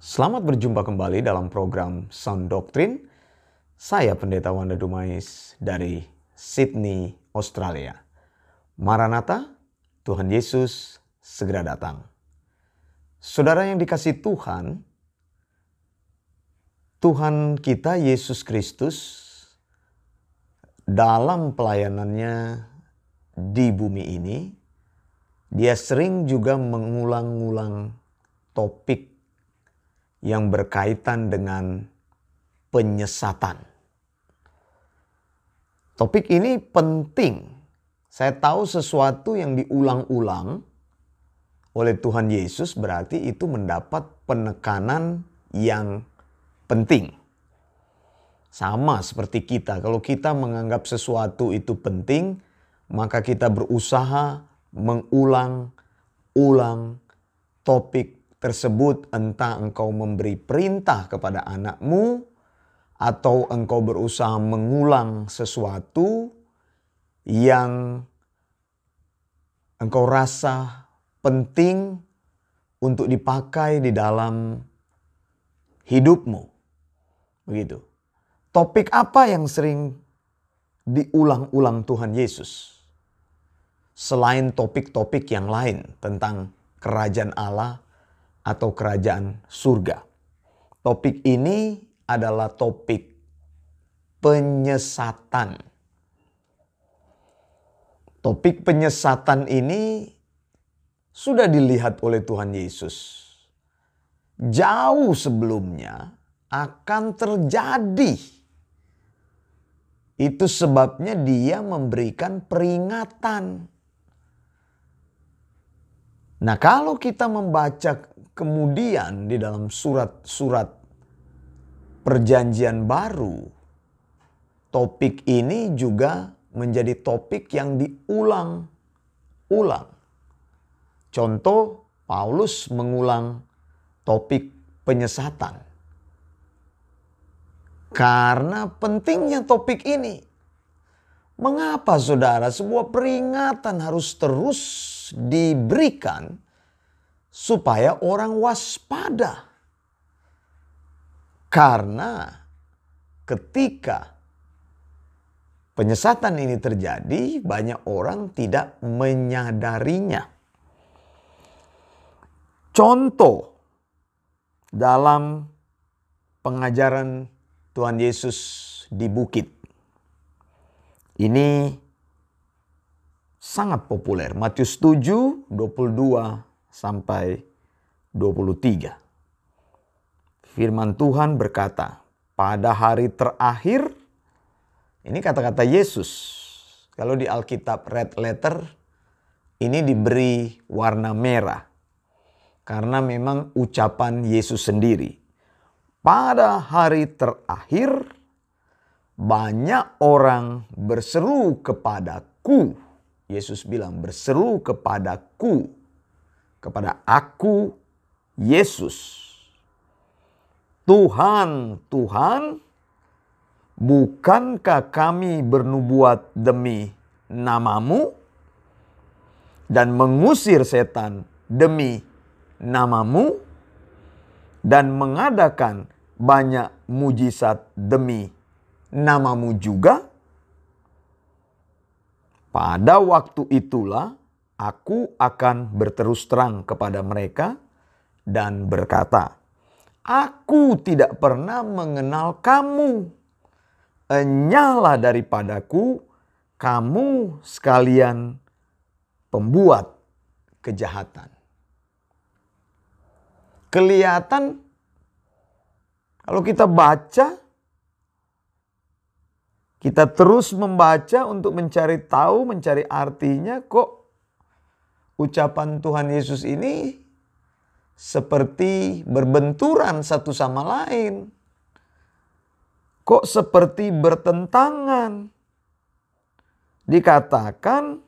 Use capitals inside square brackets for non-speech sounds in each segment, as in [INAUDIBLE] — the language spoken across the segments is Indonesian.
Selamat berjumpa kembali dalam program Sound Doctrine. Saya Pendeta Wanda Dumais dari Sydney, Australia. Maranatha, Tuhan Yesus segera datang. Saudara yang dikasih Tuhan, Tuhan kita Yesus Kristus dalam pelayanannya di bumi ini, dia sering juga mengulang-ulang topik yang berkaitan dengan penyesatan. Topik ini penting. Saya tahu sesuatu yang diulang-ulang oleh Tuhan Yesus berarti itu mendapat penekanan yang penting. Sama seperti kita, kalau kita menganggap sesuatu itu penting, maka kita berusaha mengulang-ulang topik tersebut entah engkau memberi perintah kepada anakmu atau engkau berusaha mengulang sesuatu yang engkau rasa penting untuk dipakai di dalam hidupmu. Begitu. Topik apa yang sering diulang-ulang Tuhan Yesus? Selain topik-topik yang lain tentang kerajaan Allah, atau kerajaan surga. Topik ini adalah topik penyesatan. Topik penyesatan ini sudah dilihat oleh Tuhan Yesus. Jauh sebelumnya akan terjadi. Itu sebabnya dia memberikan peringatan. Nah, kalau kita membaca kemudian di dalam surat-surat perjanjian baru, topik ini juga menjadi topik yang diulang-ulang. Contoh, Paulus mengulang topik penyesatan. Karena pentingnya topik ini. Mengapa saudara sebuah peringatan harus terus diberikan supaya orang waspada. Karena ketika penyesatan ini terjadi, banyak orang tidak menyadarinya. Contoh dalam pengajaran Tuhan Yesus di bukit. Ini sangat populer. Matius 7, 22 sampai 23. Firman Tuhan berkata, pada hari terakhir, ini kata-kata Yesus. Kalau di Alkitab red letter, ini diberi warna merah. Karena memang ucapan Yesus sendiri. Pada hari terakhir, banyak orang berseru kepadaku. Yesus bilang berseru kepadaku kepada aku Yesus. Tuhan, Tuhan, bukankah kami bernubuat demi namamu dan mengusir setan demi namamu dan mengadakan banyak mujizat demi namamu juga? Pada waktu itulah aku akan berterus terang kepada mereka dan berkata, Aku tidak pernah mengenal kamu. Enyalah daripadaku kamu sekalian pembuat kejahatan. Kelihatan kalau kita baca, kita terus membaca untuk mencari tahu, mencari artinya kok ucapan Tuhan Yesus ini seperti berbenturan satu sama lain. Kok seperti bertentangan? Dikatakan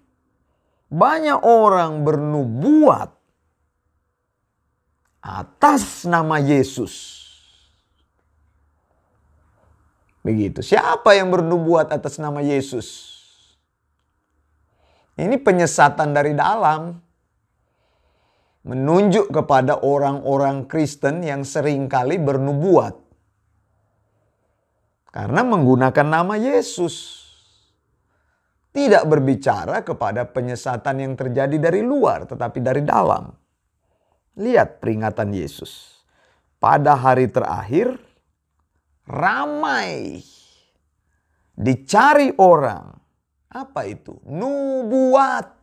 banyak orang bernubuat atas nama Yesus. Begitu. Siapa yang bernubuat atas nama Yesus? Ini penyesatan dari dalam. menunjuk kepada orang-orang Kristen yang sering kali bernubuat. Karena menggunakan nama Yesus. Tidak berbicara kepada penyesatan yang terjadi dari luar, tetapi dari dalam. Lihat peringatan Yesus. Pada hari terakhir, ramai dicari orang. Apa itu? Nubuat.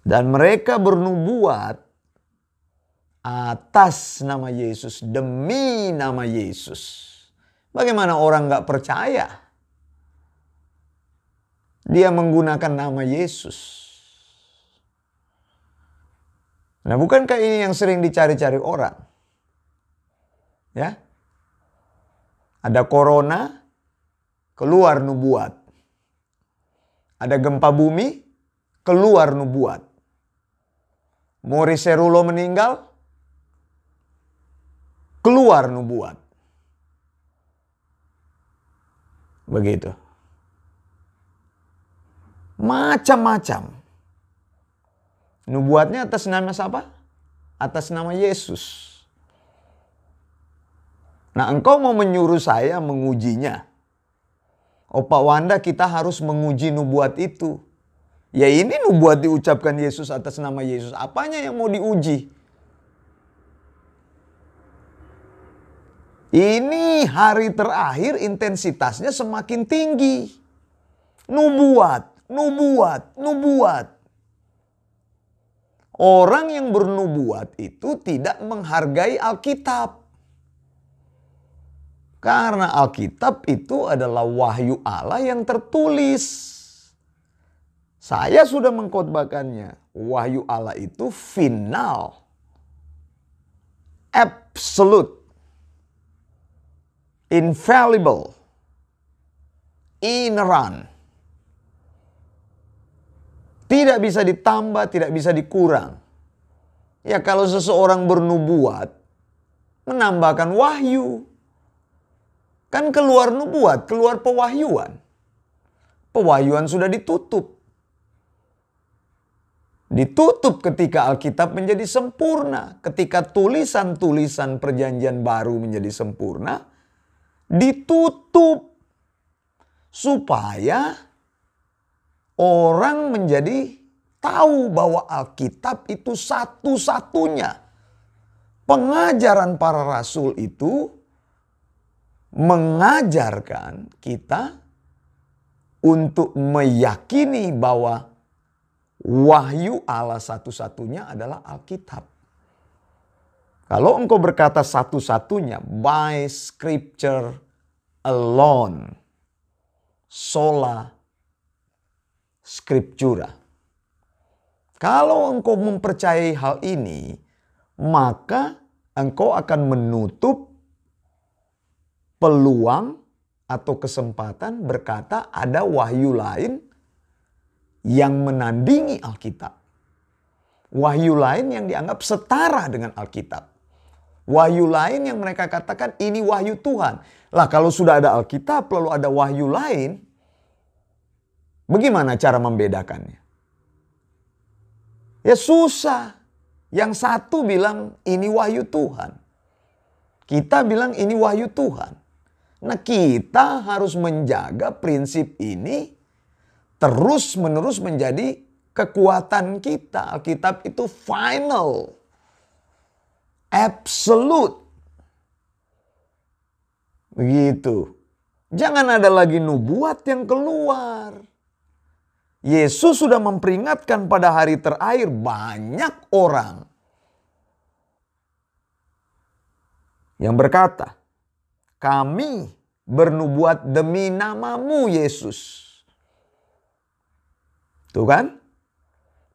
Dan mereka bernubuat atas nama Yesus, demi nama Yesus. Bagaimana orang nggak percaya? Dia menggunakan nama Yesus. Nah, bukankah ini yang sering dicari-cari orang? Ya. Ada corona, keluar nubuat. Ada gempa bumi, keluar nubuat. Moriserulo meninggal, keluar nubuat. Begitu. Macam-macam. Nubuatnya atas nama siapa? Atas nama Yesus. Nah engkau mau menyuruh saya mengujinya. Pak Wanda kita harus menguji nubuat itu. Ya ini nubuat diucapkan Yesus atas nama Yesus. Apanya yang mau diuji? Ini hari terakhir intensitasnya semakin tinggi. Nubuat, nubuat, nubuat. Orang yang bernubuat itu tidak menghargai Alkitab. Karena Alkitab itu adalah wahyu Allah yang tertulis. Saya sudah mengkhotbahkannya. Wahyu Allah itu final. Absolute infallible, inerrant. Tidak bisa ditambah, tidak bisa dikurang. Ya kalau seseorang bernubuat, menambahkan wahyu. Kan keluar nubuat, keluar pewahyuan. Pewahyuan sudah ditutup. Ditutup ketika Alkitab menjadi sempurna. Ketika tulisan-tulisan perjanjian baru menjadi sempurna ditutup supaya orang menjadi tahu bahwa Alkitab itu satu-satunya pengajaran para rasul itu mengajarkan kita untuk meyakini bahwa wahyu Allah satu-satunya adalah Alkitab. Kalau engkau berkata satu-satunya, by scripture alone, sola scriptura. Kalau engkau mempercayai hal ini, maka engkau akan menutup peluang atau kesempatan berkata ada wahyu lain yang menandingi Alkitab. Wahyu lain yang dianggap setara dengan Alkitab. Wahyu lain yang mereka katakan ini wahyu Tuhan. Lah kalau sudah ada Alkitab lalu ada wahyu lain, bagaimana cara membedakannya? Ya susah. Yang satu bilang ini wahyu Tuhan. Kita bilang ini wahyu Tuhan. Nah kita harus menjaga prinsip ini terus menerus menjadi kekuatan kita. Alkitab itu final absolute. Begitu. Jangan ada lagi nubuat yang keluar. Yesus sudah memperingatkan pada hari terakhir banyak orang yang berkata, kami bernubuat demi namamu Yesus. Tuh kan?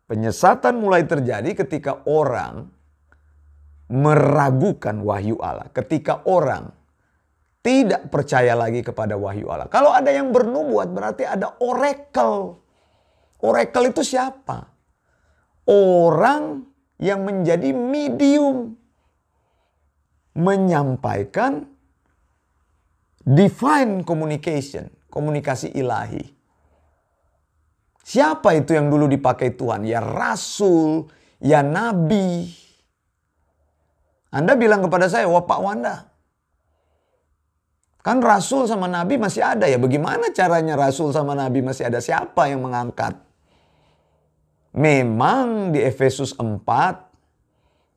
Penyesatan mulai terjadi ketika orang meragukan wahyu Allah. Ketika orang tidak percaya lagi kepada wahyu Allah. Kalau ada yang bernubuat berarti ada oracle. Oracle itu siapa? Orang yang menjadi medium menyampaikan divine communication, komunikasi ilahi. Siapa itu yang dulu dipakai Tuhan? Ya rasul, ya nabi. Anda bilang kepada saya, wah Pak Wanda, kan rasul sama nabi masih ada ya. Bagaimana caranya rasul sama nabi masih ada? Siapa yang mengangkat? Memang di Efesus 4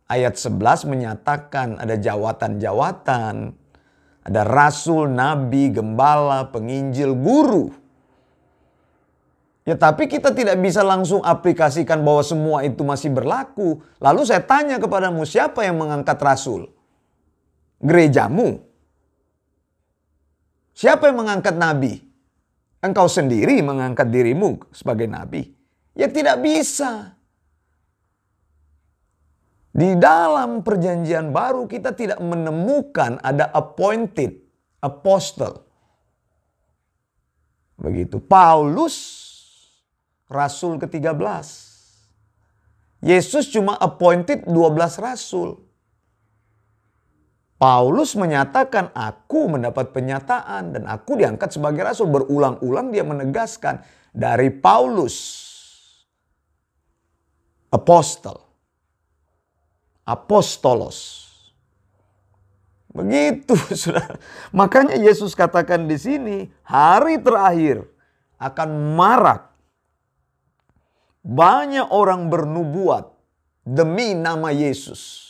ayat 11 menyatakan ada jawatan-jawatan. Ada rasul, nabi, gembala, penginjil, guru. Ya tapi kita tidak bisa langsung aplikasikan bahwa semua itu masih berlaku. Lalu saya tanya kepadamu, siapa yang mengangkat rasul? Gerejamu. Siapa yang mengangkat nabi? Engkau sendiri mengangkat dirimu sebagai nabi. Ya tidak bisa. Di dalam perjanjian baru kita tidak menemukan ada appointed apostle. Begitu. Paulus rasul ke-13. Yesus cuma appointed 12 rasul. Paulus menyatakan aku mendapat penyataan dan aku diangkat sebagai rasul. Berulang-ulang dia menegaskan dari Paulus apostle. Apostolos. Begitu, [LAUGHS] sudah. Makanya Yesus katakan di sini, hari terakhir akan marak banyak orang bernubuat demi nama Yesus.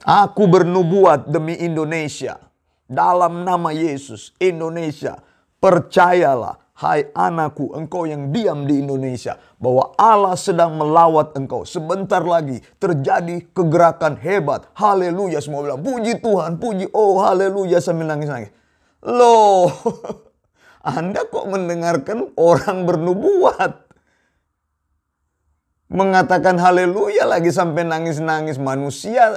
Aku bernubuat demi Indonesia. Dalam nama Yesus, Indonesia. Percayalah, hai anakku, engkau yang diam di Indonesia. Bahwa Allah sedang melawat engkau. Sebentar lagi terjadi kegerakan hebat. Haleluya, semua bilang, puji Tuhan, puji, oh haleluya, sambil nangis-nangis. Loh, [LAUGHS] Anda kok mendengarkan orang bernubuat? mengatakan haleluya lagi sampai nangis-nangis manusia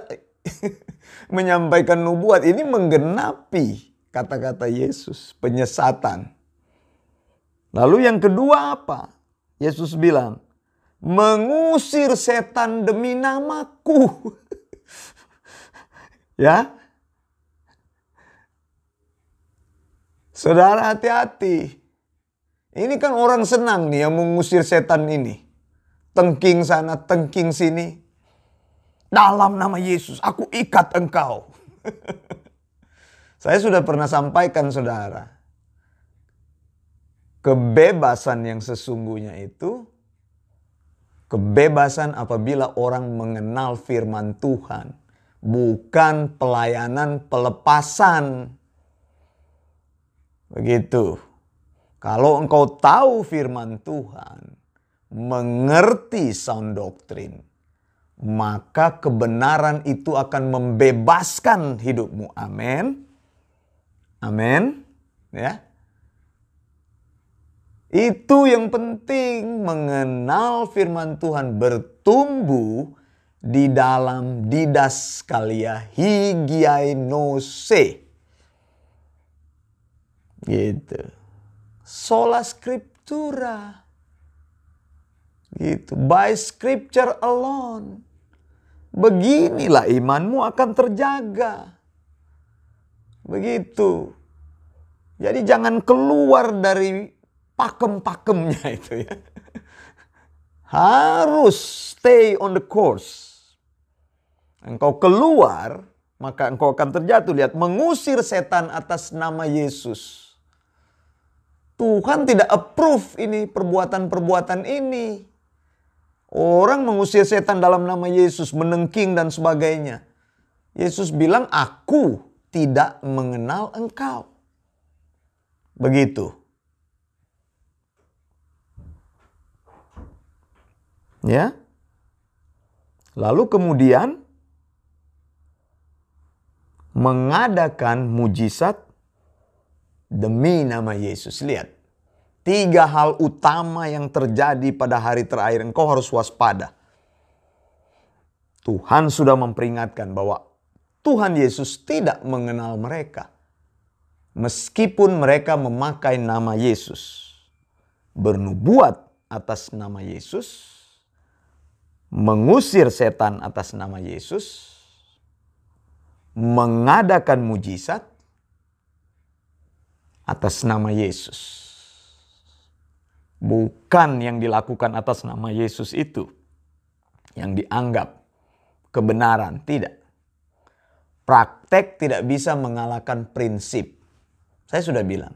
[LAUGHS] menyampaikan nubuat ini menggenapi kata-kata Yesus penyesatan. Lalu yang kedua apa? Yesus bilang, mengusir setan demi namaku. [LAUGHS] ya. Saudara hati-hati. Ini kan orang senang nih yang mengusir setan ini. Tengking sana, tengking sini. Dalam nama Yesus, aku ikat engkau. [LAUGHS] Saya sudah pernah sampaikan saudara. Kebebasan yang sesungguhnya itu kebebasan apabila orang mengenal firman Tuhan, bukan pelayanan pelepasan. Begitu. Kalau engkau tahu firman Tuhan, mengerti sound doctrine, maka kebenaran itu akan membebaskan hidupmu. Amin. Amin. Ya. Itu yang penting mengenal firman Tuhan bertumbuh di dalam didaskalia higienose. Gitu. Sola scriptura. Gitu. By scripture alone. Beginilah imanmu akan terjaga. Begitu. Jadi jangan keluar dari pakem-pakemnya itu ya. Harus stay on the course. Engkau keluar, maka engkau akan terjatuh. Lihat, mengusir setan atas nama Yesus. Tuhan tidak approve ini perbuatan-perbuatan ini. Orang mengusir setan dalam nama Yesus, menengking dan sebagainya. Yesus bilang, aku tidak mengenal engkau. Begitu. Ya. Lalu kemudian mengadakan mujizat demi nama Yesus. Lihat. Tiga hal utama yang terjadi pada hari terakhir. Engkau harus waspada. Tuhan sudah memperingatkan bahwa Tuhan Yesus tidak mengenal mereka. Meskipun mereka memakai nama Yesus. Bernubuat atas nama Yesus. Mengusir setan atas nama Yesus. Mengadakan mujizat atas nama Yesus Bukan yang dilakukan atas nama Yesus itu yang dianggap kebenaran, tidak. Praktek tidak bisa mengalahkan prinsip. Saya sudah bilang,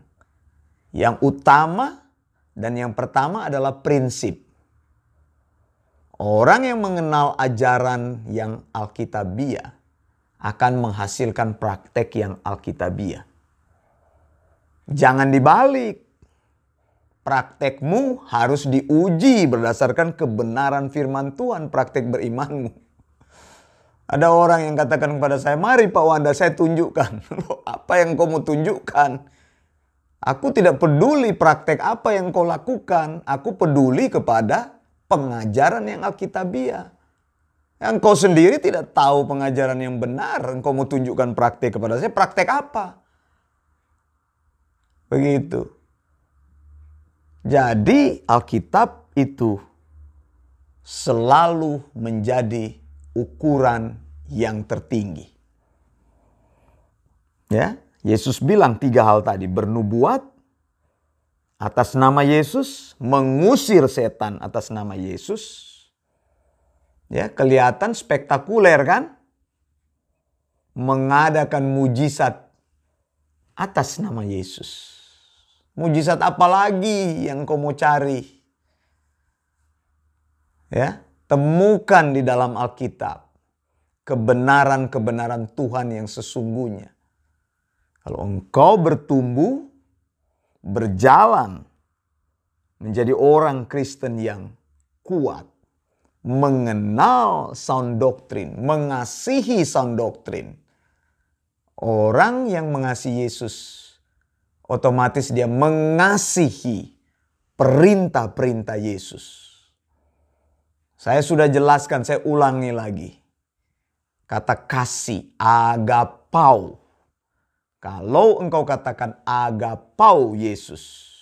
yang utama dan yang pertama adalah prinsip. Orang yang mengenal ajaran yang Alkitabiah akan menghasilkan praktek yang Alkitabiah. Jangan dibalik. Praktekmu harus diuji berdasarkan kebenaran firman Tuhan, praktek berimanmu. Ada orang yang katakan kepada saya, mari Pak Wanda saya tunjukkan. [LAUGHS] apa yang kau mau tunjukkan? Aku tidak peduli praktek apa yang kau lakukan. Aku peduli kepada pengajaran yang Alkitabiah. Yang kau sendiri tidak tahu pengajaran yang benar. Engkau mau tunjukkan praktek kepada saya. Praktek apa? Begitu. Jadi Alkitab itu selalu menjadi ukuran yang tertinggi. Ya, Yesus bilang tiga hal tadi, bernubuat atas nama Yesus, mengusir setan atas nama Yesus. Ya, kelihatan spektakuler kan? Mengadakan mujizat atas nama Yesus. Mujizat apa lagi yang kau mau cari? Ya, Temukan di dalam Alkitab kebenaran-kebenaran Tuhan yang sesungguhnya. Kalau engkau bertumbuh, berjalan menjadi orang Kristen yang kuat, mengenal sound doktrin, mengasihi sound doktrin. Orang yang mengasihi Yesus otomatis dia mengasihi perintah-perintah Yesus. Saya sudah jelaskan, saya ulangi lagi. Kata kasih, agapau. Kalau engkau katakan agapau Yesus,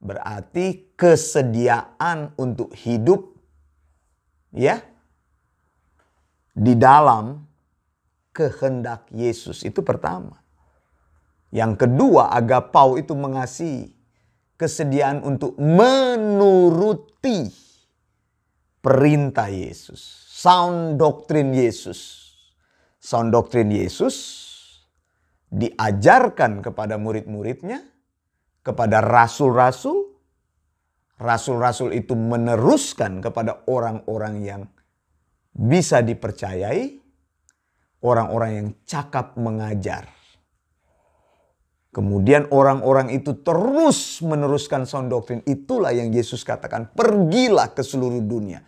berarti kesediaan untuk hidup ya di dalam kehendak Yesus itu pertama. Yang kedua, agapau itu mengasihi kesediaan untuk menuruti perintah Yesus, sound doktrin Yesus. Sound doktrin Yesus diajarkan kepada murid-muridnya, kepada rasul-rasul. Rasul-rasul itu meneruskan kepada orang-orang yang bisa dipercayai, orang-orang yang cakap mengajar. Kemudian orang-orang itu terus meneruskan sound doktrin. Itulah yang Yesus katakan, pergilah ke seluruh dunia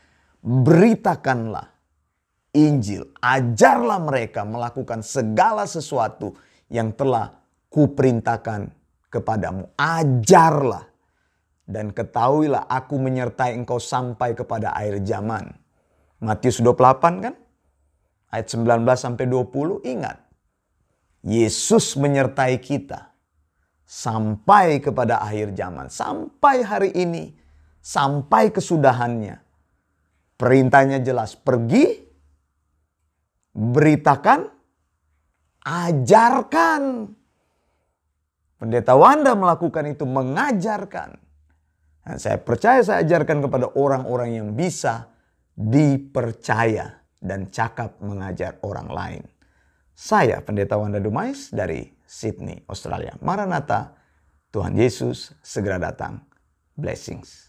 beritakanlah Injil, ajarlah mereka melakukan segala sesuatu yang telah kuperintahkan kepadamu. Ajarlah dan ketahuilah aku menyertai engkau sampai kepada akhir zaman. Matius 28 kan? Ayat 19 sampai 20 ingat. Yesus menyertai kita sampai kepada akhir zaman, sampai hari ini, sampai kesudahannya Perintahnya jelas, pergi, beritakan, ajarkan. Pendeta Wanda melakukan itu, mengajarkan. Dan saya percaya saya ajarkan kepada orang-orang yang bisa dipercaya dan cakap mengajar orang lain. Saya Pendeta Wanda Dumais dari Sydney, Australia. Maranatha, Tuhan Yesus segera datang. Blessings.